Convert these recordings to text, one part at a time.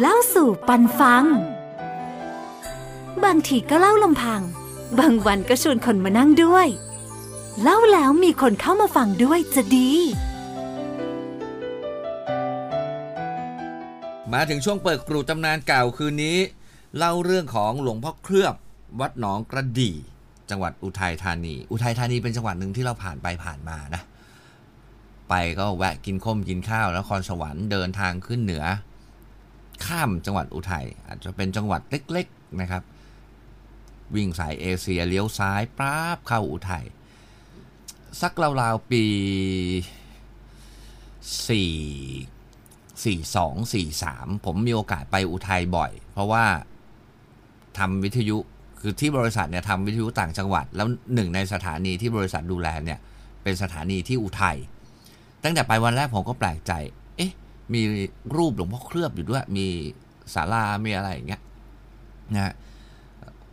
เล่าสู่ปันฟัง บางทีก็เล่าลำพัง บางวันก็ชวนคนมานั่งด้วย เล่าแล้วมีคนเข้ามาฟังด้วยจะดี มาถึงช่วงเปิดกรูตำนานเก่าคืนนี้ เล่าเรื่องของหลวงพ่อเคลือบ วัดหนองกระดี่ จังหวัดอุทัยธานี อุทัยธานีเป็นจังหวัดหนึ่งที่เราผ่านไปผ่านมานะ ไปก็แวะกินข้มกินข้าวนครสวรรค์เดินทางขึ้นเหนือ ข้ามจังหวัดอุทัยอาจจะเป็นจังหวัดเล็กๆนะครับ วิ่งสายเอเชียเลี้ยวซ้ายปราบเข้าอุทัยสักราวๆปีสี่สี่สองสี่สามผมมีโอกาสไปอุทัยบ่อย เพราะว่าทำวิทยุคือที่บริษัทเนี่ยทำวิทยุต่างจังหวัด แล้วหนึ่งในสถานีที่บริษัทดูแลเนี่ยเป็นสถานีที่อุทัยตั้งแต่ไปวันแรกผมก็แปลกใจ มีรูปหลวงพ่อเคลือบอยู่ด้วย มีศาลามีอะไรอย่างเงี้ยนะฮะ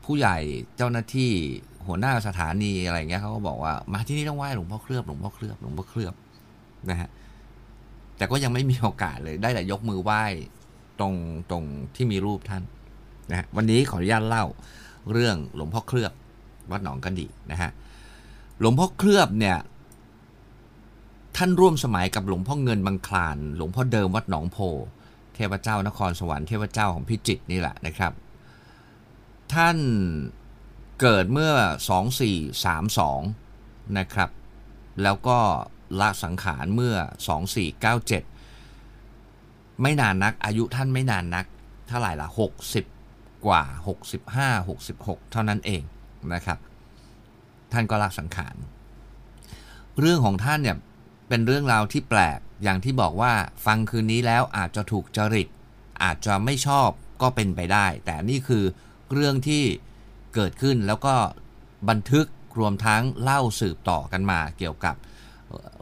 ผู้ใหญ่เจ้าหน้าที่หัวหน้าสถานีอะไรเงี้ยเขาก็บอกว่ามาที่นี่ต้องไหว้หลวงพ่อเคลือบหลวงพ่อเคลือบหลวงพ่อเคลือบนะฮะแต่ก็ยังไม่มีโอกาสเลยได้แต่ยกมือไหว้ตรงตรงที่มีรูปท่านนะฮะวันนี้ขออนุญาตเล่าเรื่องหลวงพ่อเคลือบวัดหนองกันดีนะฮะหลวงพ่อเคลือบเนี่ย ท่านร่วมสมัยกับหลวงพ่อเงินบางคลาน หลวงพ่อเดิมวัดหนองโพ เทพเจ้านครสวรรค์เทพเจ้าของพิจิตรนี่แหละนะครับ ท่านเกิดเมื่อ 2432 นะครับ แล้วก็ละสังขารเมื่อ 2497 ไม่นานนัก อายุท่านไม่นานนัก เท่าไหร่ละ60 กว่า 65 66 เท่านั้นเองนะครับ ท่านก็ละสังขาร เรื่องของท่านเนี่ย เป็นเรื่องราวที่แปลกอย่างที่บอกว่าฟังคืนนี้แล้วอาจจะถูกจริต อาจจะไม่ชอบก็เป็นไปได้ แต่นี่คือเรื่องที่เกิดขึ้นแล้วก็บันทึกรวมทั้งเล่าสืบต่อกันมาเกี่ยวกับ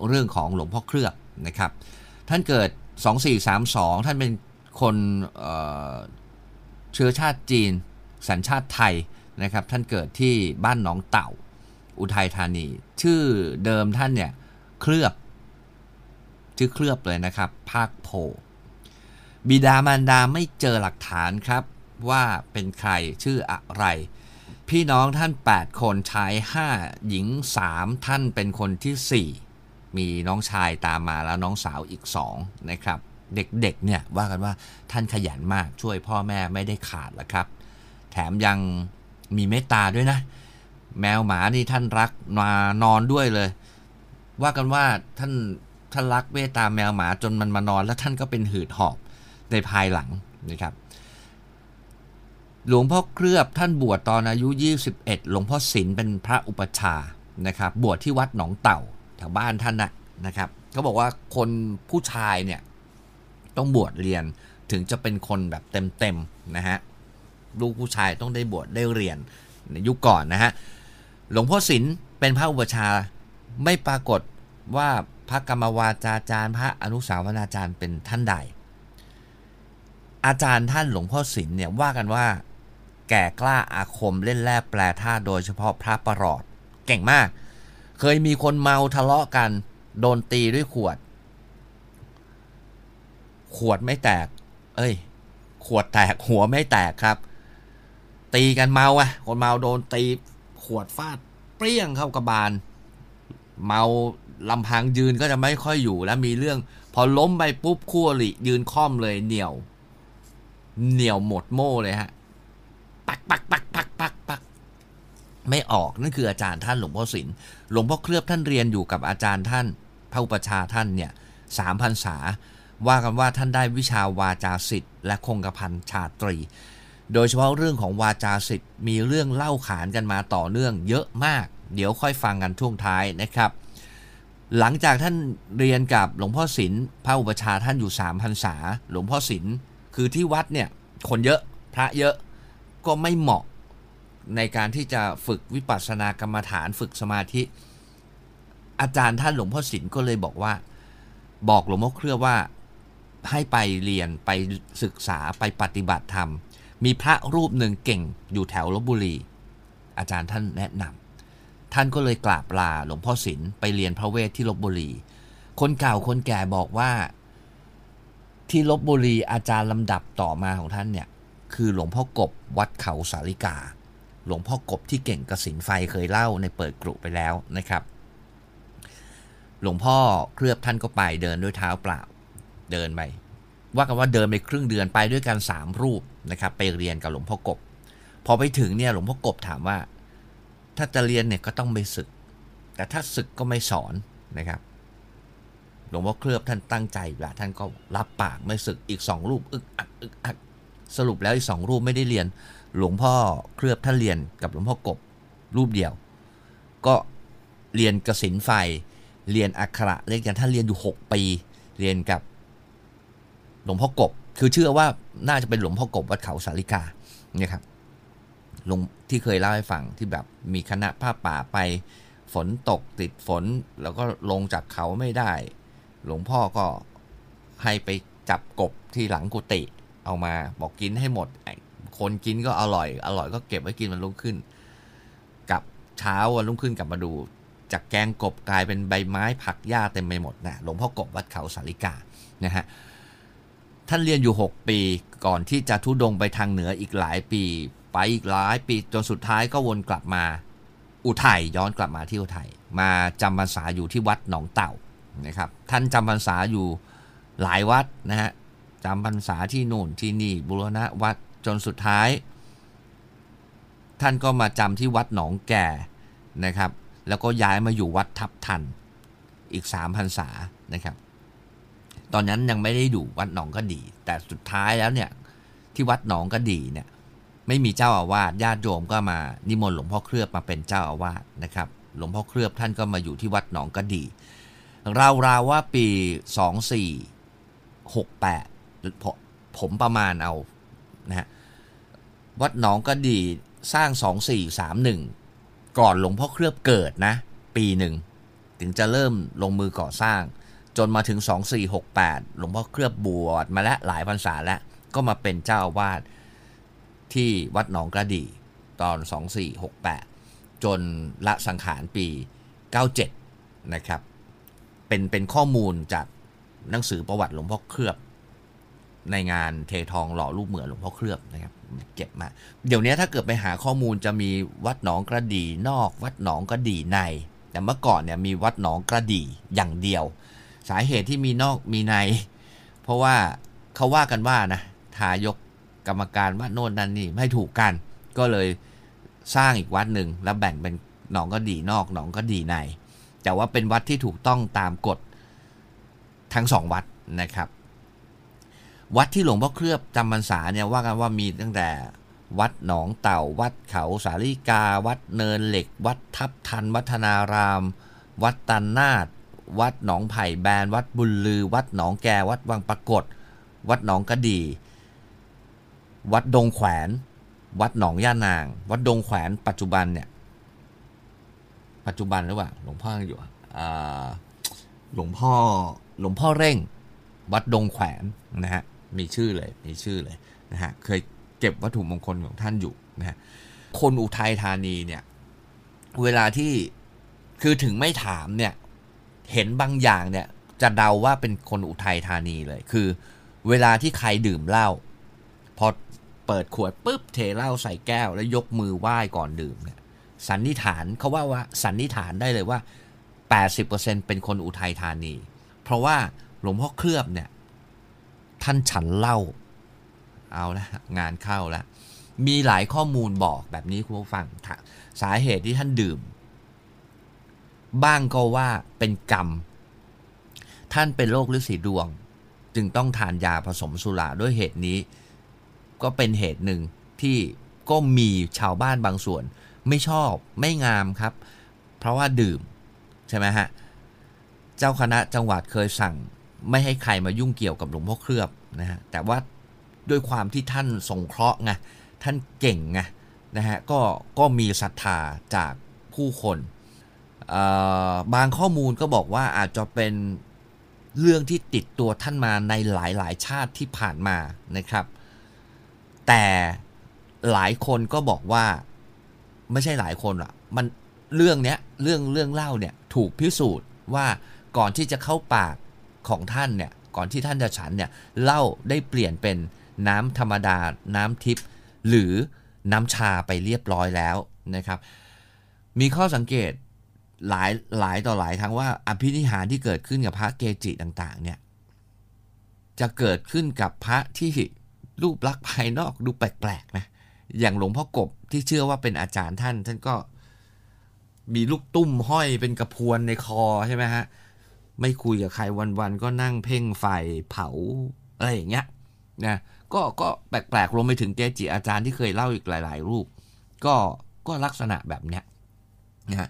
เรื่องของหลวงพ่อเคลือบนะครับ ท่านเกิด 2432 ท่านเป็นคนเเชื้อชาติจีน สัญชาติไทยนะครับ ท่านเกิดที่บ้านหนองเต่าอุทัยธานี ชื่อเดิมท่านเนี่ยเคลือบ ชื่อเคลือบเลยนะครับ ภาคโพ บิดามารดาไม่เจอหลักฐานครับ ว่าเป็นใครชื่ออะไร พี่น้องท่าน 8 คนชาย 5 หญิง 3 ท่านเป็นคนที่ 4 มีน้องชายตามมาแล้วน้องสาวอีก 2 นะครับ เด็กๆเนี่ยว่ากันว่าท่านขยันมากช่วยพ่อแม่ไม่ได้ขาดแล้วครับ แถมยังมีเมตตาด้วยนะ แมวหมานี่ท่านรักมานอนด้วยเลย ว่ากันว่าท่าน ท่านรักเมตาแมวหมาจนมันมานอน แล้วท่านก็เป็นหืดหอบในภายหลังนะครับหลวงพ่อเคลือบท่านบวชตอนอายุ 21 หลวงพ่อศิลเป็นพระอุปชานะครับ บวชที่วัดหนองเต่าแถวบ้านท่านนะนะครับเขาบอกว่าคนผู้ชายเนี่ยต้องบวชเรียนถึงจะเป็นคนแบบเต็มๆนะฮะลูกผู้ชายต้องได้บวชได้เรียนในยุคก่อนนะฮะหลวงพ่อศิลเป็นพระอุปชาไม่ปรากฏว่า ระกรรมวาจาจารย์ พระอนุสาวนาจารย์เป็นท่านใด อาจารย์ท่านหลวงพ่อศิลเนี่ยว่ากันว่า แก่กล้าอาคมเล่นแร่แปลท่าโดยเฉพาะพระประหลอด เก่งมาก เคยมีคนเมาทะเลาะกัน โดนตีด้วยขวด ขวดไม่แตก เอ้ย ขวดแตกหัวไม่แตกครับ ตีกันเมาอะคนเมาโดนตีขวดฟาดเปรี้ยงเข้ากระบาลเมา ลำพังยืนก็จะไม่ค่อยอยู่แล้วมีเรื่อง พอล้มไปปุ๊บคู่อริยืนค่อมเลยเหนียว เหนียวหมดโม่เลยฮะ ปักปักปักปักปักปักไม่ออกนั่นคืออาจารย์ท่านหลวงพ่อศิลหลวงพ่อเคลือบท่านเรียนอยู่กับอาจารย์ท่านพระอุปชาท่านเนี่ยสามพันษา ว่ากันว่าท่านได้วิชาวาจาสิทธิ์และคงกระพันชาตรี โดยเฉพาะเรื่องของวาจาสิทธิ์มีเรื่องเล่าขานกันมาต่อเนื่องเยอะมาก เดี๋ยวค่อยฟังกันช่วงท้ายนะครับ หลังจากท่านเรียนกับหลวงพ่อศิลพระอุปชาท่านอยู่สามพันษา หลวงพ่อศิลคือที่วัดเนี่ยคนเยอะพระเยอะก็ไม่เหมาะในการที่จะฝึกวิปัสสนากรรมฐานฝึกสมาธิ อาจารย์ท่านหลวงพ่อศิลก็เลยบอกว่า บอกหลวงพ่อเครือว่าให้ไปเรียนไปศึกษาไปปฏิบัติธรรม มีพระรูปหนึ่งเก่งอยู่แถวลบบุรี อาจารย์ท่านแนะนำ ท่านก็เลยกราบลาหลวงพ่อศิลไปเรียนพระเวทที่ลบบุรี คนเก่าคนแก่บอกว่า ที่ลบบุรีอาจารย์ลำดับต่อมาของท่านเนี่ย คือหลวงพ่อกบวัดเขาสาริกา หลวงพ่อกบที่เก่งกระสินไฟเคยเล่าในเปิดกรุไปแล้วนะครับ หลวงพ่อเคลือบท่านก็ไปเดินด้วยเท้าเปล่าเดินไปว่ากันว่าเดินไปครึ่งเดือนไปด้วยกันสามรูปนะครับ ไปเรียนกับหลวงพ่อกบ พอไปถึงเนี่ยหลวงพ่อกบถามว่า ถ้าจะเรียนเนี่ยก็ต้องไปศึก แต่ถ้าศึกก็ไม่สอนนะครับหลวงพ่อเคลือบท่านตั้งใจละท่านก็รับปากไม่ศึกอีกสองรูปอึกอักอึกอักสรุปแล้วอีกสองรูปไม่ได้เรียน หลวงพ่อเคลือบท่านเรียนกับหลวงพ่อกบรูปเดียว ก็เรียนกสินไฟ เรียนอักขระเรียนกันท่านเรียนอยู่หกปี เรียนกับหลวงพ่อกบ คือเชื่อว่าน่าจะเป็นหลวงพ่อกบวัดเขาสาริกาเนี่ยครับ ลวงที่เคยเล่าให้ฟังที่แบบมีคณะผ้าป่าไป ฝนตกติดฝนแล้วก็ลงจากเขาไม่ได้ หลวงพ่อก็ให้ไปจับกบที่หลังกุฏิเอามาบอกกินให้หมด คนกินก็อร่อย อร่อยก็เก็บไว้กินมันรุ่งขึ้น กับเช้าวันรุ่งขึ้นกลับมาดู จากแกงกบกลายเป็นใบไม้ผักหญ้าเต็มไปหมดนะหลวงพ่อกบวัดเขาสาริกานะฮะท่านเรียนอยู่ 6 ปีก่อนที่จะทุดงไปทางเหนืออีกหลายปี ไปอีกหลายปีจนสุดท้ายก็วนกลับมา อุทัยย้อนกลับมาที่อุทัยมาจำพรรษาอยู่ที่วัดหนองเต่านะครับ ท่านจำพรรษาอยู่หลายวัดนะฮะจำพรรษาที่นู่นที่นี่บุรณะวัดจนสุดท้าย ท่านก็มาจำที่วัดหนองแก่นะครับ แล้วก็ย้ายมาอยู่วัดทับทันอีก3พรรษานะครับ ตอนนั้นยังไม่ได้อยู่วัดหนองก็ดี แต่สุดท้ายแล้วเนี่ยที่วัดหนองก็ดีเนี่ย ไม่มีเจ้าอาวาสญาติโยมก็มานิมนต์หลวงพ่อเคลือบมาเป็นเจ้าอาวาสนะครับ หลวงพ่อเคลือบท่านก็มาอยู่ที่วัดหนองก็ดีราวๆว่าปี 2468ผมผมประมาณเอานะฮะวัดหนองก็ดีสร้าง 2431 ก่อนหลวงพ่อเคลือบเกิดนะ ปีหนึ่ง ถึงจะเริ่มลงมือก่อสร้าง จนมาถึง 2468 หลวงพ่อเคลือบบวชมาแล้วหลายพรรษาแล้ว ก็มาเป็นเจ้าอาวาส ที่วัดหนองกระดีตอน 2468 จนละสังขารปี 97 นะครับ เป็นเป็นข้อมูลจากหนังสือประวัติหลวงพ่อเคลือบ ในงานเททองหล่อรูปเหมือนหลวงพ่อเคลือบนะครับเก็บมา เดี๋ยวนี้ถ้าเกิดไปหาข้อมูลจะมีวัดหนองกระดีนอก วัดหนองกระดีใน แต่เมื่อก่อนเนี่ยมีวัดหนองกระดีอย่างเดียว สาเหตุที่มีนอกมีใน เพราะว่าเขาว่ากันว่านะทายก กรรมการวัดโน่นนั่นนี่ไม่ถูกกัน ก็เลยสร้างอีกวัดหนึ่งแล้วแบ่งเป็นหนองก็ดีนอกหนองก็ดีใน แต่ว่าเป็นวัดที่ถูกต้องตามกฎทั้งสองวัดนะครับ วัดที่หลวงพ่อเคลือบจำพรรษาเนี่ยว่ากันว่ามีตั้งแต่วัดหนองเต่า วัดเขาสาริกา วัดเนินเหล็ก วัดทับทัน วัฒนาราม วัดตันนาดวัดหนองไผ่แบน วัดบุญลือ วัดหนองแก วัดวังปรากฏ วัดหนองกระดี วัดดงแขวน วัดหนองย่านาง วัดดงแขวนปัจจุบันเนี่ย ปัจจุบันหรือเปล่าหลวงพ่ออยู่อ่าหลวงพ่อหลวงพ่อเร่ง วัดดงแขวนนะฮะมีชื่อเลยมีชื่อเลยนะฮะเคยเก็บวัตถุมงคลของท่านอยู่นะฮะคนอุทัยธานีเนี่ย เวลาที่คือถึงไม่ถามเนี่ย เห็นบางอย่างเนี่ย จะเดาว่าเป็นคนอุทัยธานีเลย คือ เวลาที่ใครดื่มเหล้า พอเปิดขวดปุ๊บเทเหล้าใส่แก้ว แล้วยกมือไหว้ก่อนดื่มเนี่ยสันนิษฐานเขาว่าว่าสันนิษฐานได้เลยว่า 80%เป็นคนอุทัยธานี เพราะว่าหลวงพ่อเคลือบเนี่ย ท่านฉันเหล้าเอาละงานเข้าแล้วมีหลายข้อมูลบอกแบบนี้คุณผู้ฟังสาเหตุที่ท่านดื่ม บ้างก็ว่าเป็นกรรม ท่านเป็นโรคฤทธิ์สีดวง จึงต้องทานยาผสมสุราด้วยเหตุนี้ ก็เป็นเหตุหนึ่งที่ก็มีชาวบ้านบางส่วน ไม่ชอบไม่งามครับ เพราะว่าดื่ม ใช่ไหมฮะ เจ้าคณะจังหวัดเคยสั่งไม่ให้ใครมายุ่งเกี่ยวกับหลวงพ่อเคลือบนะฮะแต่ว่าด้วยความที่ท่านสงเคราะห์ไงท่านเก่งไงนะฮะก็ก็มีศรัทธาจากผู้คนบางข้อมูลก็บอกว่าอาจจะเป็นเรื่องที่ติดตัวท่านมาในหลายๆ ชาติที่ผ่านมานะครับ แต่หลายคนก็บอกว่าไม่ใช่หลายคนอะมันเรื่องเนี้ยเรื่องเรื่องเล่าเนี่ยถูกพิสูจน์ว่าก่อนที่จะเข้าปากของท่านเนี่ยก่อนที่ท่านจะฉันเนี่ยเหล้าได้เปลี่ยนเป็นน้ำธรรมดา น้ำทิพย์หรือน้ำชาไปเรียบร้อยแล้วนะครับ มีข้อสังเกตหลายหลายต่อหลายครั้งว่าอภินิหารที่เกิดขึ้นกับพระเกจิต่าง ๆ เนี่ยจะเกิดขึ้นกับพระที่ รูปลักษณ์ภายนอกดูแปลกๆนะอย่างหลวงพ่อกบที่เชื่อว่าเป็นอาจารย์ท่าน ท่านก็มีลูกตุ้มห้อยเป็นกระพวนในคอใช่ไหมฮะ ไม่คุยกับใครวันๆก็นั่งเพ่งไฟเผาอะไรอย่างเงี้ยนะก็ก็แปลกๆรวมไปถึงเกจิอาจารย์ที่เคยเล่าอีกหลาย ๆ รูป ก็ก็ลักษณะแบบเนี้ยนะฮะ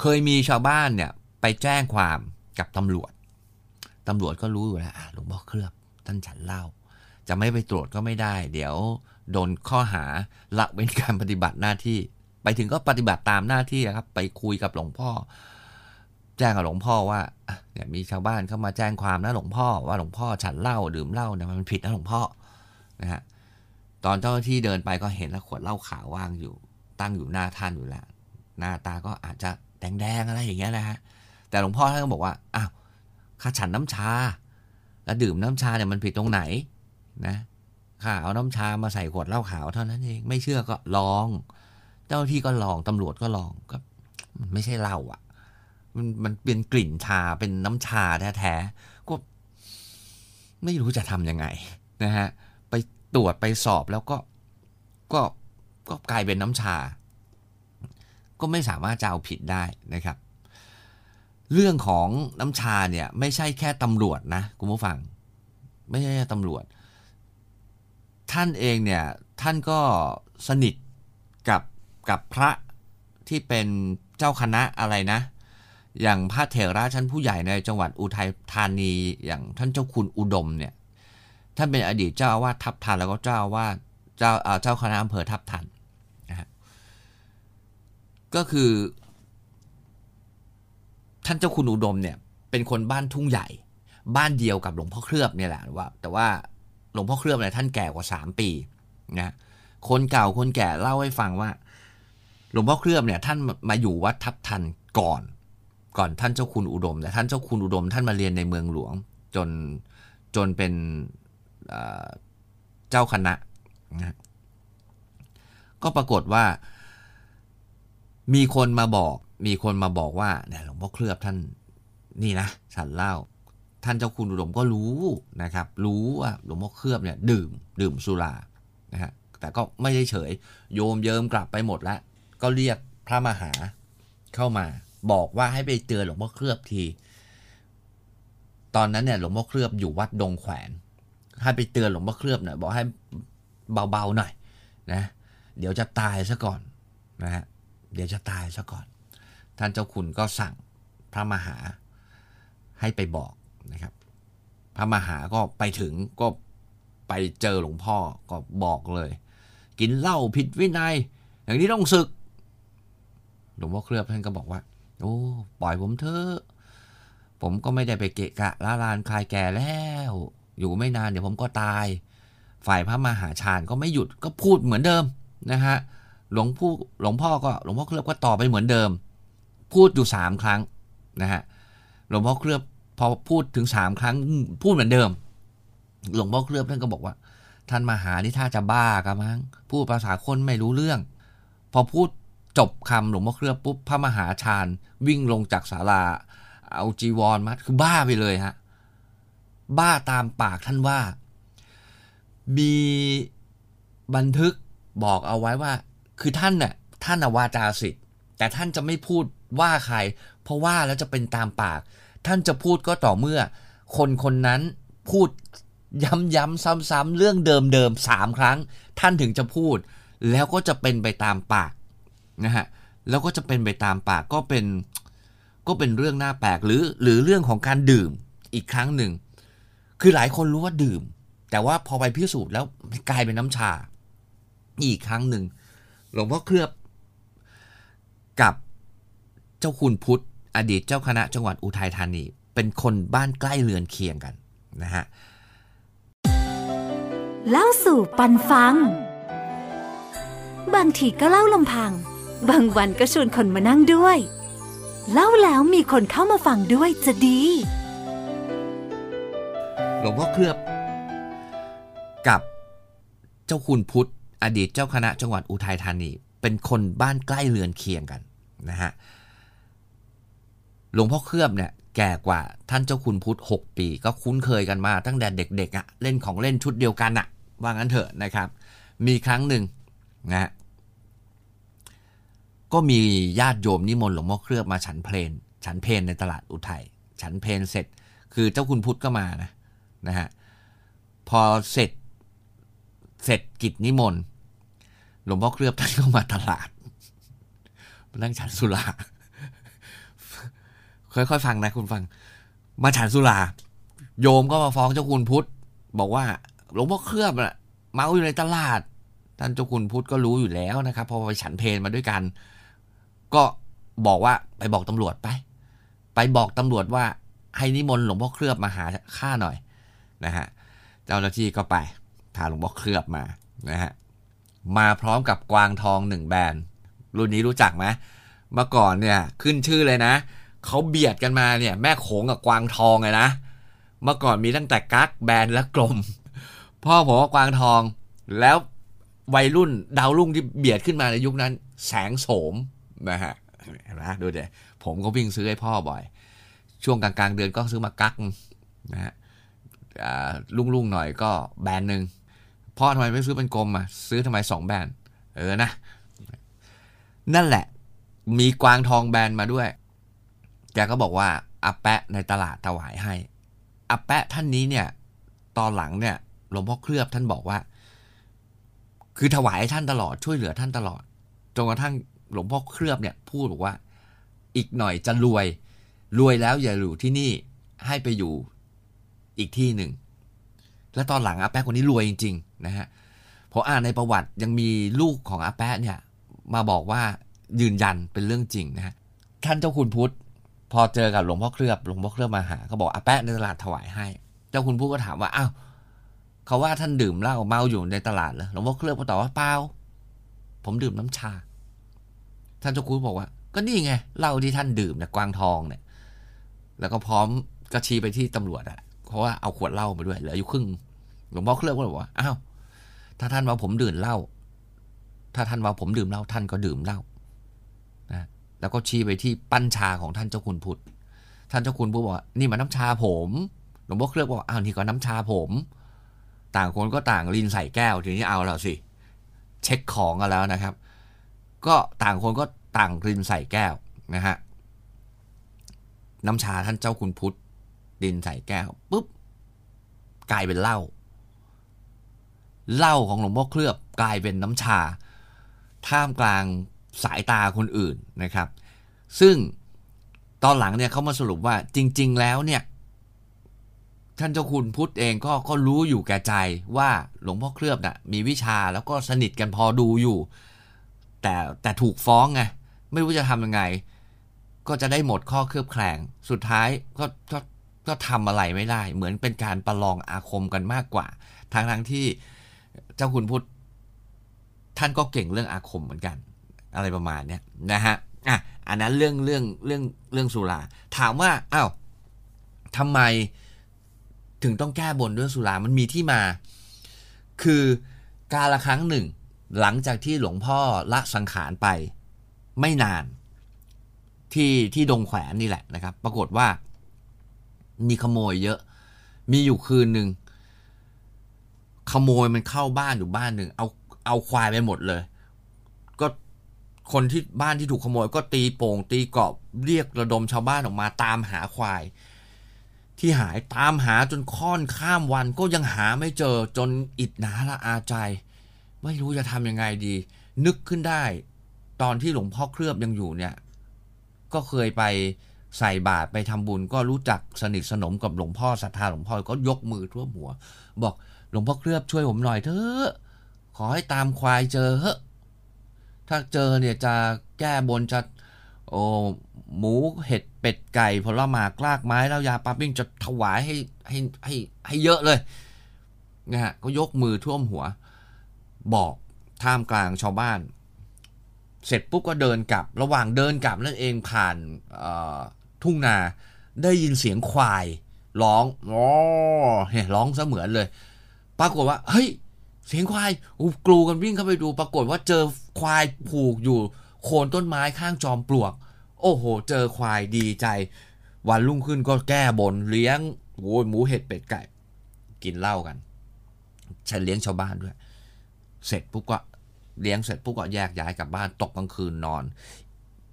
เคยมีชาวบ้านเนี่ยไปแจ้งความกับตำรวจตำรวจก็รู้อยู่แล้วหลวงพ่อเคลือบท่านฉันเล่า จะไม่ไปตรวจก็ไม่ได้ เดี๋ยวโดนข้อหาละเว้นการปฏิบัติหน้าที่ ไปถึงก็ปฏิบัติตามหน้าที่ครับ ไปคุยกับหลวงพ่อ แจ้งกับหลวงพ่อว่าเนี่ยมีชาวบ้านเข้ามาแจ้งความนะหลวงพ่อว่าหลวงพ่อฉันเหล้าดื่มเหล้าเนี่ยมันผิดนะหลวงพ่อนะฮะตอนเจ้าหน้าที่เดินไปก็เห็นแล้วขวดเหล้าขาวว่างอยู่ ตั้งอยู่หน้าท่านอยู่แล้วหน้าตาก็อาจจะแดงๆอะไรอย่างเงี้ยนะฮะแต่หลวงพ่อท่านก็บอกว่าอ้าวข้าฉันน้ำชา แล้วดื่มน้ำชาเนี่ยมันผิดตรงไหน นะข้าเอาน้ำชามาใส่ขวดเหล้าขาวเท่านั้นเองไม่เชื่อก็ลอง เจ้าที่ก็ลองตำรวจก็ลองก็ไม่ใช่เหล้าอะ มันมันเป็นกลิ่นชาเป็นน้ำชาแท้ๆก็ไม่รู้จะทำยังไงนะฮะไปตรวจไปสอบแล้วก็ก็ก็กลายเป็นน้ำชา ก็ไม่สามารถจะเอาผิดได้นะครับ เรื่องของน้ำชาเนี่ย ไม่ใช่แค่ตำรวจนะคุณผู้ฟัง ไม่ใช่แค่ตำรวจ ท่านเองเนี่ยท่านก็สนิทกับกับพระที่เป็นเจ้าคณะอะไรนะ อย่างพระเถระชั้นผู้ใหญ่ในจังหวัดอุทัยธานีอย่างท่านเจ้าคุณอุดมเนี่ยท่านเป็นอดีตเจ้าอาวาสทับทันแล้วก็เจ้าอาวาสเจ้าเจ้าคณะอำเภอทับทันนะฮะก็คือ ท่านเจ้าคุณอุดมเนี่ยเป็นคนบ้านทุ่งใหญ่ บ้านเดียวกับหลวงพ่อเคลือบเนี่ยแหละว่า แต่ว่า หลวงพ่อเคลือบเนี่ยท่านแก่กว่าสามปีนะคนเก่าคนแก่เล่าให้ฟังว่า หลวงพ่อเคลือบเนี่ยท่านมาอยู่วัดทับทันก่อน ก่อนท่านเจ้าคุณอุดมแต่ท่านเจ้าคุณอุดม ท่านมาเรียนในเมืองหลวง จนจนเป็นเจ้าคณะนะก็ปรากฏว่า มีคนมาบอก มีคนมาบอกว่าเนี่ยหลวงพ่อเคลือบท่านนี่นะฉันเล่า ท่านเจ้าคุณอุดมก็รู้นะครับ รู้ว่าหลวงพ่อเคลือบเนี่ยดื่มดื่มสุรานะฮะแต่ก็ไม่ได้เฉย โยมเยิมกลับไปหมดแล้ว ก็เรียกพระมหาเข้ามา บอกว่าให้ไปเตือนหลวงพ่อเคลือบที ตอนนั้นเนี่ยหลวงพ่อเคลือบอยู่วัดดงแขวนให้ไปเตือนหลวงพ่อเคลือบหน่อยบอกให้เบาๆหน่อยนะเดี๋ยวจะตายซะก่อนนะฮะเดี๋ยวจะตายซะก่อน ท่านเจ้าคุณก็สั่งพระมหาให้ไปบอก นะครับ พระมหาก็ไปถึงก็ไปเจอหลวงพ่อก็บอกเลย กินเหล้าผิดวินัย อย่างนี้ต้องศึก หลวงพ่อเคลือบท่านก็บอกว่า โอ้ปล่อยผมเถอะผมก็ไม่ได้ไปเกะกะละลานคลายแก่แล้ว อยู่ไม่นานเดี๋ยวผมก็ตาย ฝ่ายพระมหาชาญก็ไม่หยุดก็พูดเหมือนเดิมนะฮะหลวงผู้หลวงพ่อก็หลวงพ่อเคลือบก็ต่อไปเหมือนเดิม พูดอยู่สามครั้งนะฮะหลวงพ่อเคลือบ พอพูดถึงสามครั้งพูดเหมือนเดิม หลวงพ่อเคลือบท่านก็บอกว่า ท่านมาหานี่ถ้าจะบ้ากันมั้งพูดภาษาคนไม่รู้เรื่อง พอพูดจบคำหลวงพ่อเคลือบปุ๊บพระมหาชาญวิ่งลงจากศาลา เอาจีวรมัดคือบ้าไปเลยฮะบ้าตามปากท่านว่า มีบันทึกบอกเอาไว้ว่า คือท่านน่ะท่านวาจาสิทธิ์แต่ท่านจะไม่พูดว่าใคร เพราะว่าแล้วจะเป็นตามปาก ท่านจะพูดก็ต่อเมื่อ คนคนนั้นพูดย้ำๆซ้ำๆเรื่องเดิมๆสามครั้ง ท่านถึงจะพูด แล้วก็จะเป็นไปตามปากนะฮะแล้วก็จะเป็นไปตามปากก็เป็นก็เป็นเรื่องน่าแปลกหรือหรือเรื่องของการดื่มอีกครั้งหนึ่ง คือหลายคนรู้ว่าดื่ม แต่ว่าพอไปพิสูจน์แล้วกลายเป็นน้ำชา อีกครั้งหนึ่งหลวงพ่อเคลือบกับเจ้าคุณพุทธ อดีตเจ้าคณะจังหวัดอุทัยธานี เป็นคนบ้านใกล้เรือนเคียงกันนะฮะเล่าสู่ปันฟัง บางทีก็เล่าลำพัง บางวันก็ชวนคนมานั่งด้วย เล่าแล้วมีคนเข้ามาฟังด้วยจะดีหลวงพ่อเคลือบ กับเจ้าคุณพุทธ อดีตเจ้าคณะจังหวัดอุทัยธานี เป็นคนบ้านใกล้เรือนเคียงกันนะฮะ หลวงพ่อเคลือบเนี่ยแก่กว่าท่านเจ้าคุณพุทธ 6 ปี ก็คุ้นเคยกันมาตั้งแต่เด็กๆอะ่ะเล่นของเล่นชุดเดียวกันอะ่ะว่างั้นเถอะนะครับ มีครั้งหนึ่งนะฮะก็มีญาติโยมนิมนต์หลวงพ่อเคลือบมาฉันเพลน ฉันเพลนในตลาดอุทัยฉันเพลนเสร็จ คือเจ้าคุณพุทธก็มานะนะฮะพอเสร็จเสร็จกิจนิมนต์หลวงพ่อเคลือบท่านก็มาตลาดนั่งฉันสุรา ค่อยๆฟังนะคุณฟัง มาฉันสุรา โยมก็มาฟ้องเจ้าคุณพุทธ บอกว่าหลวงพ่อเคลือบน่ะเมาอยู่ในตลาด ท่านเจ้าคุณพุทธก็รู้อยู่แล้วนะครับ พอไปฉันเพลนมาด้วยกัน ก็บอกว่าไปบอกตำรวจไป ไปบอกตำรวจว่าให้นิมนต์หลวงพ่อเคลือบมาหาข้าหน่อยนะฮะเจ้าหน้าที่ก็ไปพาหลวงพ่อเคลือบมานะฮะมาพร้อมกับกวางทองหนึ่งแบรนด์รุ่นนี้รู้จักไหมเมื่อก่อนเนี่ยขึ้นชื่อเลยนะ เขาเบียดกันมาเนี่ย แม่โขงกับกวางทองเลยนะ เมื่อก่อนมีตั้งแต่กั๊กแบนและกลม พ่อผมว่ากวางทอง แล้ววัยรุ่นดาวรุ่งที่เบียดขึ้นมาในยุคนั้น แสงโสมนะฮะเห็นไหมดูเดี๋ยผมก็วิ่งซื้อให้พ่อบ่อย ช่วงกลางๆเดือนก็ซื้อมากั๊กนะฮะลุ่งๆหน่อยก็แบนหนึ่งพ่อทำไมไม่ซื้อเป็นกลมอะซื้อทำไมสองแบนเออนะ นั่นแหละ มีกวางทองแบนมาด้วย แกก็บอกว่าอาแปะในตลาดถวายให้อาแปะท่านนี้เนี่ย ตอนหลังเนี่ยหลวงพ่อเคลือบท่านบอกว่า คือถวายท่านตลอดช่วยเหลือท่านตลอดจนกระทั่งหลวงพ่อเคลือบเนี่ย พูดบอกว่า อีกหน่อยจะรวย รวยแล้วอย่าอยู่ที่นี่ให้ไปอยู่อีกที่หนึ่ง และตอนหลังอาแปะคนนี้รวยจริง ๆ นะฮะพออ่านในประวัติยังมีลูกของอาแปะเนี่ย มาบอกว่ายืนยันเป็นเรื่องจริงนะฮะท่านเจ้าคุณพุทธ พอเจอกับหลวงพ่อเคลือบหลวงพ่อเคลือบมาหาก็บอกอาแปะในตลาดถวายให้ เจ้าคุณพุทธก็ถามว่าอ้าวเขาว่าท่านดื่มเหล้าเมาอยู่ในตลาดเหรอหลวงพ่อเคลือบก็ตอบว่าเปล่าผมดื่มน้ำชา ท่านเจ้าคุณบอกว่า ก็นี่ไงเหล้าที่ท่านดื่มเนี่ยกวางทองเนี่ย แล้วก็พร้อมก็ชี้ไปที่ตำรวจอะเพราะว่าเอาขวดเหล้ามาด้วยเหลืออยู่ครึ่งหลวงพ่อเคลือบก็บอกว่าอ้าวถ้าท่านว่าผมดื่มเหล้าถ้าท่านว่าผมดื่มเหล้าท่านก็ดื่มเหล้านะ แล้วก็ชี้ไปที่ปั้นชาของท่านเจ้าคุณพุทธ ท่านเจ้าคุณพุทธบอกว่านี่มันน้ำชาผม หลวงพ่อเคลือบบอกอ้าวนี่ก็น้ำชาผม ต่างคนก็ต่างลินใส่แก้วทีนี้เอาแล้วสิ เช็คของกันแล้วนะครับ ก็ต่างคนก็ต่างรินใส่แก้วนะฮะ น้ำชาท่านเจ้าคุณพุทธดินใส่แก้วปุ๊บกลายเป็นเหล้า เหล้าของหลวงพ่อเคลือบกลายเป็นน้ำชา ท่ามกลาง สายตาคนอื่นนะครับ ซึ่งตอนหลังเนี่ยเขามาสรุปว่าจริง ๆ แล้วเนี่ย ท่านเจ้าคุณพุทธเองก็ก็รู้อยู่แก่ใจว่าหลวงพ่อเคลือบนะ่ะมีวิชาแล้วก็สนิทกันพอดูอยู่ แต่แต่ถูกฟ้องไงไม่รู้จะทำยังไง ก็จะได้หมดข้อเคลือบแคลงสุดท้ายก็ก็ก็ทำอะไรไม่ได้ เหมือนเป็นการประลองอาคมกันมากกว่าทางทั้งที่เจ้าคุณพุทธท่านก็เก่งเรื่องอาคมเหมือนกัน อะไรประมาณเนี้ยนะฮะอะอันนั้นเรื่องเรื่องเรื่องเรื่องสุรา ถามว่าอ้าวทำไมถึงต้องแก้บนด้วยสุรา มันมีที่มา คือการละครั้งหนึ่ง หลังจากที่หลวงพ่อละสังขารไปไม่นาน ที่ที่ดงแขวนนี่แหละนะครับ ปรากฏว่า มีขโมยเยอะ มีอยู่คืนหนึ่งขโมยมันเข้าบ้านอยู่บ้านหนึ่งเอาเอาควายไปหมดเลย คนที่บ้านที่ถูกขโมยก็ตีโป่ง ตีกรอบเรียกระดมชาวบ้านออกมาตามหาควาย ที่หายตามหาจนค่อนข้ามวันก็ยังหาไม่เจอจนอิดหนาละอาใจ ไม่รู้จะทำยังไงดี นึกขึ้นได้ ตอนที่หลวงพ่อเคลือบยังอยู่เนี่ย ก็เคยไปใส่บาตรไปทำบุญก็รู้จักสนิทสนมกับหลวงพ่อศรัทธาหลวงพ่อก็ยกมือทั่วหัว บอกหลวงพ่อเคลือบช่วยผมหน่อยเถอะขอให้ตามควายเจอเถอะ ถ้าเจอเนี่ยจะแก้บนจะโอ้หมูเห็ดเป็ดไก่ผลไม้กลากไม้แล้วยาปาปิ้งจะถวายให้ให้ให้ให้เยอะเลยนะฮะก็ยกมือท่วมหัว บอกท่ามกลางชาวบ้าน เสร็จปุ๊บก็เดินกลับ ระหว่างเดินกลับนั่นเองผ่านทุ่งนาได้ยินเสียงควาย ร้องอ๋อเฮ้ยร้องเสมือนเลย ปรากฏว่า เฮ้ย เสียงควายอู้กลูกันวิ่งเข้าไปดูปรากฏว่าเจอควายผูกอยู่ โคนต้นไม้ข้างจอมปลวก โอ้โห เจอควายดีใจ วันรุ่งขึ้นก็แก้บนเลี้ยงโอ้ยหมูเห็ดเป็ดไก่ กินเหล้ากันใช้เลี้ยงชาวบ้านด้วย เสร็จปุ๊บก็เลี้ยงเสร็จปุ๊บก็แยกย้ายกลับบ้านตกกลางคืนนอน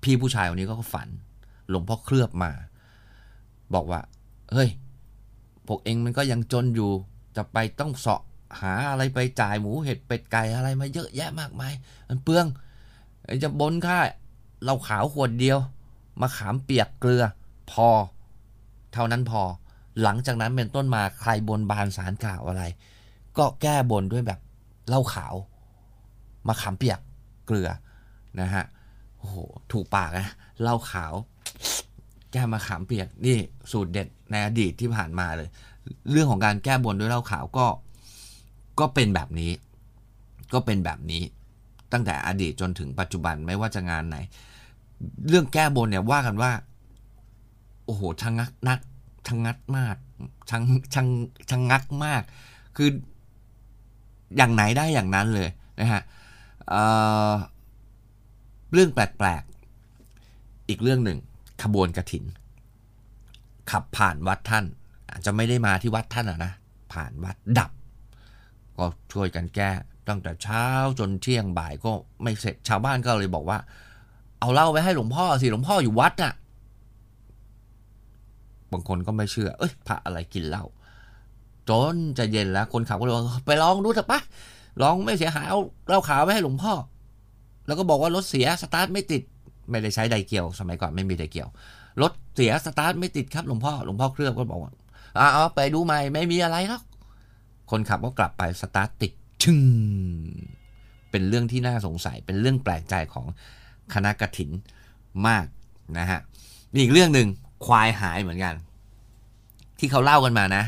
พี่ผู้ชายคนนี้ก็ฝันหลวงพ่อเคลือบมา บอกว่า เฮ้ยพวกเองมันก็ยังจนอยู่ จะไปต้องเสาะ หาอะไรไปจ่ายหมูเห็ดเป็ดไก่อะไรมาเยอะแยะมากมาย มันเปลืองจะบนค่าเราขาวขวดเดียวมาขามเปียกเกลือพอ เท่านั้นพอ หลังจากนั้นเป็นต้นมาใครบนบานสารกล่าวอะไร ก็แก้บนด้วยแบบเหล้าขาวมาขามเปียกเกลือนะฮะโอ้โหถูกปากนะเหล้าขาว แก้มาขามเปียกนี่สูตรเด็ดในอดีตที่ผ่านมาเลย เรื่องของการแก้บนด้วยเหล้าขาวก็ ก็เป็นแบบนี้ ก็เป็นแบบนี้ ตั้งแต่อดีตจนถึงปัจจุบันไม่ว่าจะงานไหน เรื่องแก้บนเนี่ยว่ากันว่า โอ้โหชะงักนักชะงัดมากชังชังชะงักมาก คืออย่างไหนได้อย่างนั้นเลยนะฮะเเรื่องแปลกๆ อีกเรื่องหนึ่งขบวนกระถิน ขับผ่านวัดท่าน อาจจะไม่ได้มาที่วัดท่านอะนะ ผ่านวัดดับ ก็ช่วยกันแก้ตั้งแต่เช้าจนเที่ยงบ่ายก็ไม่เสร็จชาวบ้านก็เลยบอกว่า เอาเหล้าไปให้หลวงพ่อสิหลวงพ่ออยู่วัดน่ะ บางคนก็ไม่เชื่อ เอ้ยพระอะไรกินเหล้าจนจะเย็นแล้วคนขับก็เลยไปลองดูเถอะปะลองไม่เสียหายเอาเหล้าขาวไปให้หลวงพ่อ แล้วก็บอกว่ารถเสียสตาร์ทไม่ติดไม่ได้ใช้ไดเกียว สมัยก่อนไม่มีไดเกียวรถเสียสตาร์ทไม่ติดครับหลวงพ่อหลวงพ่อเครื่องก็บอกว่าเอาไปดูใหม่ไม่มีอะไรหรอก คนขับก็กลับไปสตาร์ทติดชึ่งเป็นเรื่องที่น่าสงสัย เป็นเรื่องแปลกใจของคณะกระถินมากนะฮะ มีอีกเรื่องหนึ่งควายหายเหมือนกัน ที่เขาเล่ากันมานะ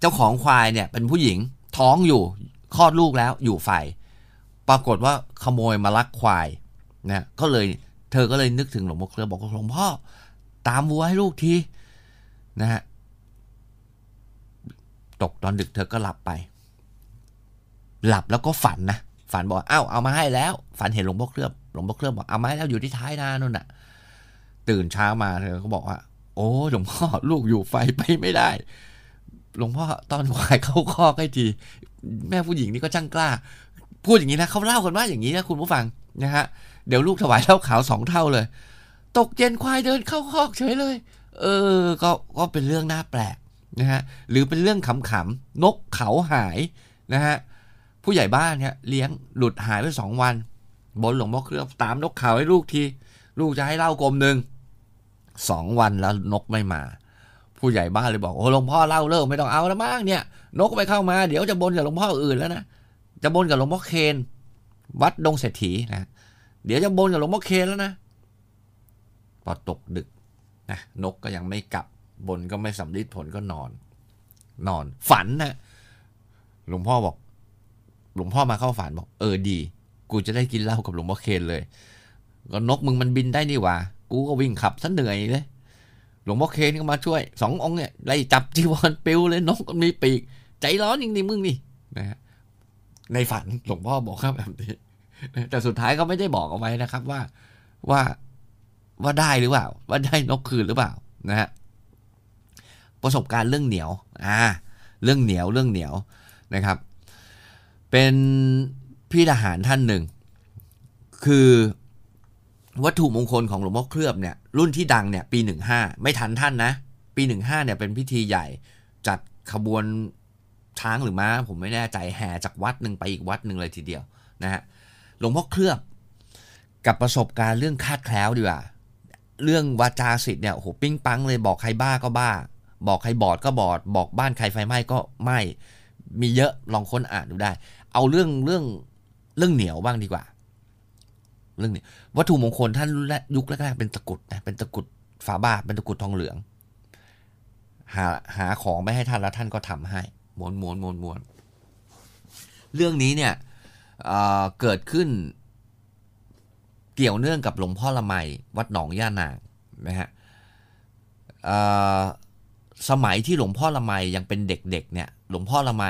เจ้าของควายเนี่ยเป็นผู้หญิงท้องอยู่คลอดลูกแล้วอยู่ไฟปรากฏว่าขโมยมาลักควายนะก็เลยเธอก็เลยนึกถึงหลวงพ่อเครือบอกหลวงพ่อตามวัวให้ลูกทีนะฮะ ตกตอนดึกเธอก็หลับไป หลับแล้วก็ฝันนะฝันบอกอ้าวเอามาให้แล้ว ฝันเห็นหลวงพ่อเคลือบหลวงพ่อเคลือบบอกเอามาให้แล้วอยู่ที่ท้ายนานั่นน่ะ ตื่นเช้ามาเธอก็บอกว่า โอ้หลวงพ่อลูกอยู่ไฟไปไม่ได้ หลวงพ่อตอนควายเข้าคอกให้ที แม่ผู้หญิงนี่ก็ช่างกล้า พูดอย่างนี้นะเขาเล่ากันว่าอย่างนี้นะคุณผู้ฟังนะฮะเดี๋ยวลูกถวายเหล้าขาวสองเท่าเลย ตกเย็นควายเดินเข้าคอกเฉยเลย เออ ก็ก็เป็นเรื่องน่าแปลก นะฮะหรือเป็นเรื่องขำๆนกเขาหายนะฮะผู้ใหญ่บ้านเนี่ยเลี้ยงหลุดหายไปสองวัน บนหลวงพ่อเครือตามนกเขาให้ลูกที ลูกจะให้เล่ากลมหนึ่งสองวันแล้วนกไม่มา ผู้ใหญ่บ้านเลยบอกโอ้หลวงพ่อเล่าเลิกไม่ต้องเอาแล้วมั้งเนี่ย นกไปเข้ามาเดี๋ยวจะบนกับหลวงพ่ออื่นแล้วนะจะบนกับหลวงพ่อเคนวัดดงเศรษฐีนะเดี๋ยวจะบนกับหลวงพ่อเคนแล้วนะพอตกดึกนะนกก็ยังไม่กลับ บนก็ไม่สำลิดผลก็นอน นอน ฝันนะหลวงพ่อบอก หลวงพ่อมาเข้าฝันบอก เออดี กูจะได้กินเหล้ากับหลวงพ่อเคนเลย ก็นกมึงมันบินได้นี่หว่า กูก็วิ่งขับซะเหนื่อยเลย หลวงพ่อเคนก็มาช่วยสององค์เนี่ยไล่จับจีวรปิวเลยนกมันมีปีก ใจร้อนจริงๆมึงนี่นะฮะในฝันหลวงพ่อบอกครับแบบนี้แต่สุดท้ายก็ไม่ได้บอกเอาไว้นะครับว่าว่าว่าได้หรือเปล่า ว่าได้นกคืนหรือเปล่านะฮะ ประสบการณ์เรื่องเหนียวอ่าเรื่องเหนียวเรื่องเหนียวนะครับ เป็นพี่ทหารท่านหนึ่ง คือวัตถุมงคลของหลวงพ่อเคลือบเนี่ยรุ่นที่ดังเนี่ยปีหนึ่งห้าไม่ทันท่านนะ ปีหนึ่งห้าเนี่ยเป็นพิธีใหญ่ จัดขบวนช้างหรือม้าผมไม่แน่ใจแห่จากวัดหนึ่งไปอีกวัดหนึ่งเลยทีเดียวนะฮะหลวงพ่อเคลือบกับประสบการณ์เรื่องคาดแคล้วดีกว่า เรื่องวาจาสิทธิ์เนี่ยโอ้โหปิ้งปังเลยบอกใครบ้าก็บ้า บอกใครบอดก็บอด บอกบ้านใครไฟไหม้ก็ไหม้มีเยอะลองค้นอ่านดูได้ เอาเรื่องเรื่องเรื่องเหนียวบ้างดีกว่า เรื่องนี้วัตถุมงคลท่านยุคแรกๆเป็นตะกุดนะเป็นตะกุดฝาบาทเป็นตะกุดทองเหลือง หาหาของไม่ให้ท่านแล้วท่านก็ทำให้ม้วนม้วนม้วนม้วนเรื่องนี้เนี่ยเเกิดขึ้นเกี่ยวเนื่องกับหลวงพ่อละไมวัดหนองย่านางนะฮะ สมัยที่หลวงพ่อละไมยังเป็นเด็กๆเนี่ย หลวงพ่อละไม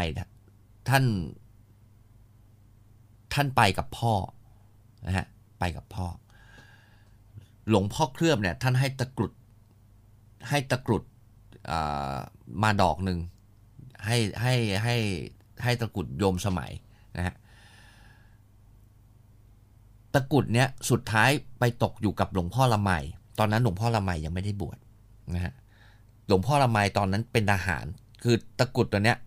ท่าน ท่านไปกับพ่อนะฮะไปกับพ่อ หลวงพ่อเคลือบเนี่ย ท่านให้ตะกรุด ให้ตะกรุดมาดอกหนึ่งให้ให้ให้ให้ตะกรุดโยมสมัยนะฮะตะกรุดเนี้ยสุดท้ายไปตกอยู่กับหลวงพ่อละไมตอนนั้นหลวงพ่อละไมยังไม่ได้บวชนะฮะ หลวงพ่อละไมตอนนั้นเป็นทหาร คือตะกุดตัวเนี้ย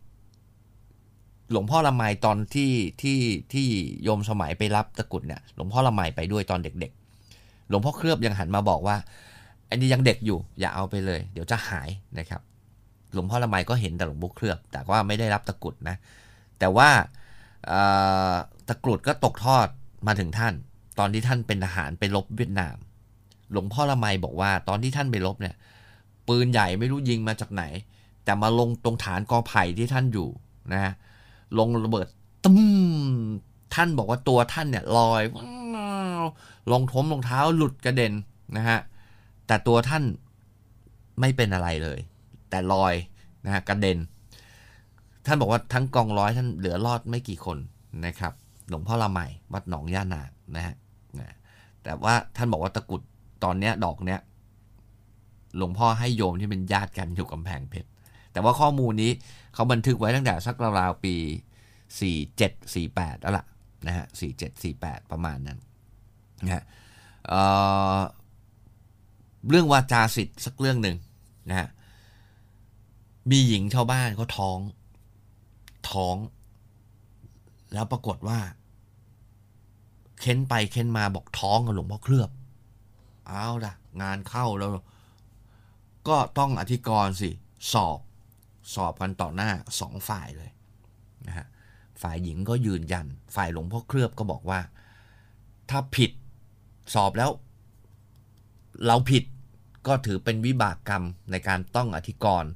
หลวงพ่อละไมตอนที่ที่ที่โยมสมัยไปรับตะกุดเนี่ย หลวงพ่อละไมไปด้วยตอนเด็ก ๆ หลวงพ่อเคลือบยังหันมาบอกว่า อันนี้ยังเด็กอยู่ อย่าเอาไปเลย เดี๋ยวจะหายนะครับ หลวงพ่อละไมก็เห็นแต่หลวงพ่อเคลือบ แต่ว่าไม่ได้รับตะกุดนะ แต่ว่าตะกรุดก็ตกทอดมาถึงท่าน ตอนที่ท่านเป็นทหารไปรบเวียดนาม หลวงพ่อละไมบอกว่า ตอนที่ท่านไปรบเนี่ย ปืนใหญ่ไม่รู้ยิงมาจากไหน แต่มาลงตรงฐานกอไผ่ที่ท่านอยู่นะฮะลงระเบิดตึ้มท่านบอกว่าตัวท่านเนี่ยลอยลงทมรองเท้าหลุดกระเด็นนะฮะแต่ตัวท่านไม่เป็นอะไรเลย แต่ลอยนะฮะกระเด็น ท่านบอกว่าทั้งกองร้อยท่านเหลือรอดไม่กี่คนนะครับ หลวงพ่อละไมวัดหนองย่านานะฮะแต่ว่าท่านบอกว่าตะกุดตอนเนี้ยดอกเนี้ย หลวงพ่อให้โยมที่เป็นญาติกันอยู่กำแพงเพชร แต่ว่าข้อมูลนี้เขาบันทึกไว้ตั้งแต่สักราวๆปี 47 48 แล้วล่ะนะฮะ47 48 ประมาณนั้นนะฮะเเรื่องวาจาสิทธิ์สักเรื่องหนึ่งนะฮะมีหญิงชาวบ้านเขาท้อง ท้อง แล้วปรากฏว่า เค้นไปเค้นมาบอกท้องกับหลวงพ่อเคลือบ เอาละงานเข้าแล้ว ก็ต้องอธิกรณ์สิ สอบสอบกันต่อหน้าสองฝ่ายเลยนะฮะฝ่ายหญิงก็ยืนยัน ฝ่ายหลวงพ่อเคลือบก็บอกว่า ถ้าผิดสอบแล้ว เราผิดก็ถือเป็นวิบากกรรมในการต้องอธิกรณ์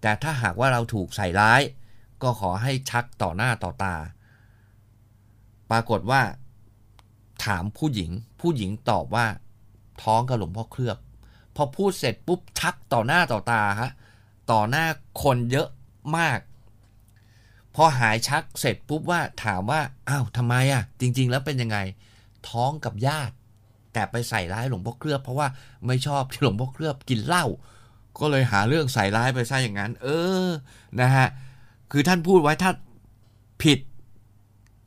แต่ถ้าหากว่าเราถูกใส่ร้าย ก็ขอให้ชักต่อหน้าต่อตา ปรากฏว่า ถามผู้หญิง ผู้หญิงตอบว่า ท้องกับหลวงพ่อเคลือบ พอพูดเสร็จปุ๊บชักต่อหน้าต่อตาฮะต่อหน้าคนเยอะมาก พอหายชักเสร็จปุ๊บว่าถามว่าอ้าวทำไมอะ จริง ๆ แล้วเป็นยังไงท้องกับญาติ แต่ไปใส่ร้ายหลวงพ่อเคลือบเพราะว่าไม่ชอบที่หลวงพ่อเคลือบกินเหล้าก็เลยหาเรื่องใส่ร้ายไปซะอย่างนั้น เออนะฮะคือท่านพูดไว้ถ้าผิด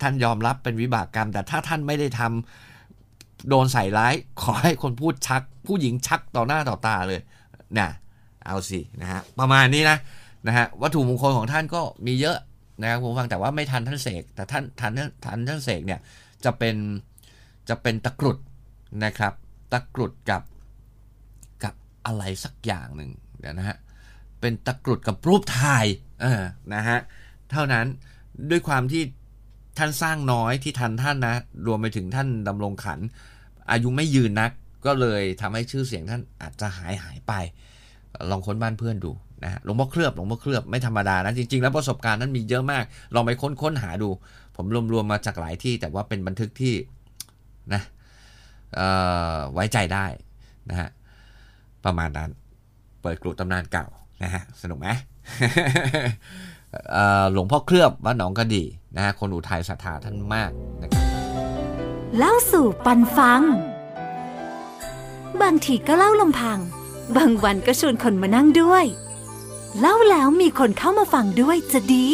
ท่านยอมรับเป็นวิบากกรรม แต่ถ้าท่านไม่ได้ทำ โดนใส่ร้าย ขอให้คนพูดชัก ผู้หญิงชักต่อหน้าต่อตาเลยนะเอาสินะฮะประมาณนี้นะนะฮะวัตถุมงคลของท่านก็มีเยอะนะครับผมฟังแต่ว่าไม่ทันท่านเสกแต่ท่านทันทันท่านเสกเนี่ยจะเป็นจะเป็นตะกรุดนะครับ ตะกรุดกับกับอะไรสักอย่างหนึ่งเดี๋ยวนะฮะเป็นตะกรุดกับรูปถ่ายเออนะฮะเท่านั้นด้วยความที่ ท่านสร้างน้อยที่ทันท่านนะ รวมไปถึงท่านดำรงขัน อายุไม่ยืนนัก ก็เลยทำให้ชื่อเสียงท่านอาจจะหายหายไป ลองค้นบ้านเพื่อนดูนะหลวงพ่อเคลือบหลวงพ่อเคลือบไม่ธรรมดานะ จริง ๆ แล้วประสบการณ์นั้นมีเยอะมาก ลองไปค้นค้นหาดู ผมรวมๆมาจากหลายที่ แต่ว่าเป็นบันทึกที่นะไว้ใจได้นะฮะประมาณนั้น เปิดกลุ่ตำนานเก่านะฮะสนุกไหมหลวงพ่อเคลือบวัดหนองกระดี นะฮะคนอุทัยศรัทธาท่านมากนะครับเล่าสู่ปันฟัง บางทีก็เล่าลำพัง บางวันก็ชวนคนมานั่งด้วย เล่าแล้วมีคนเข้ามาฟังด้วยจะดี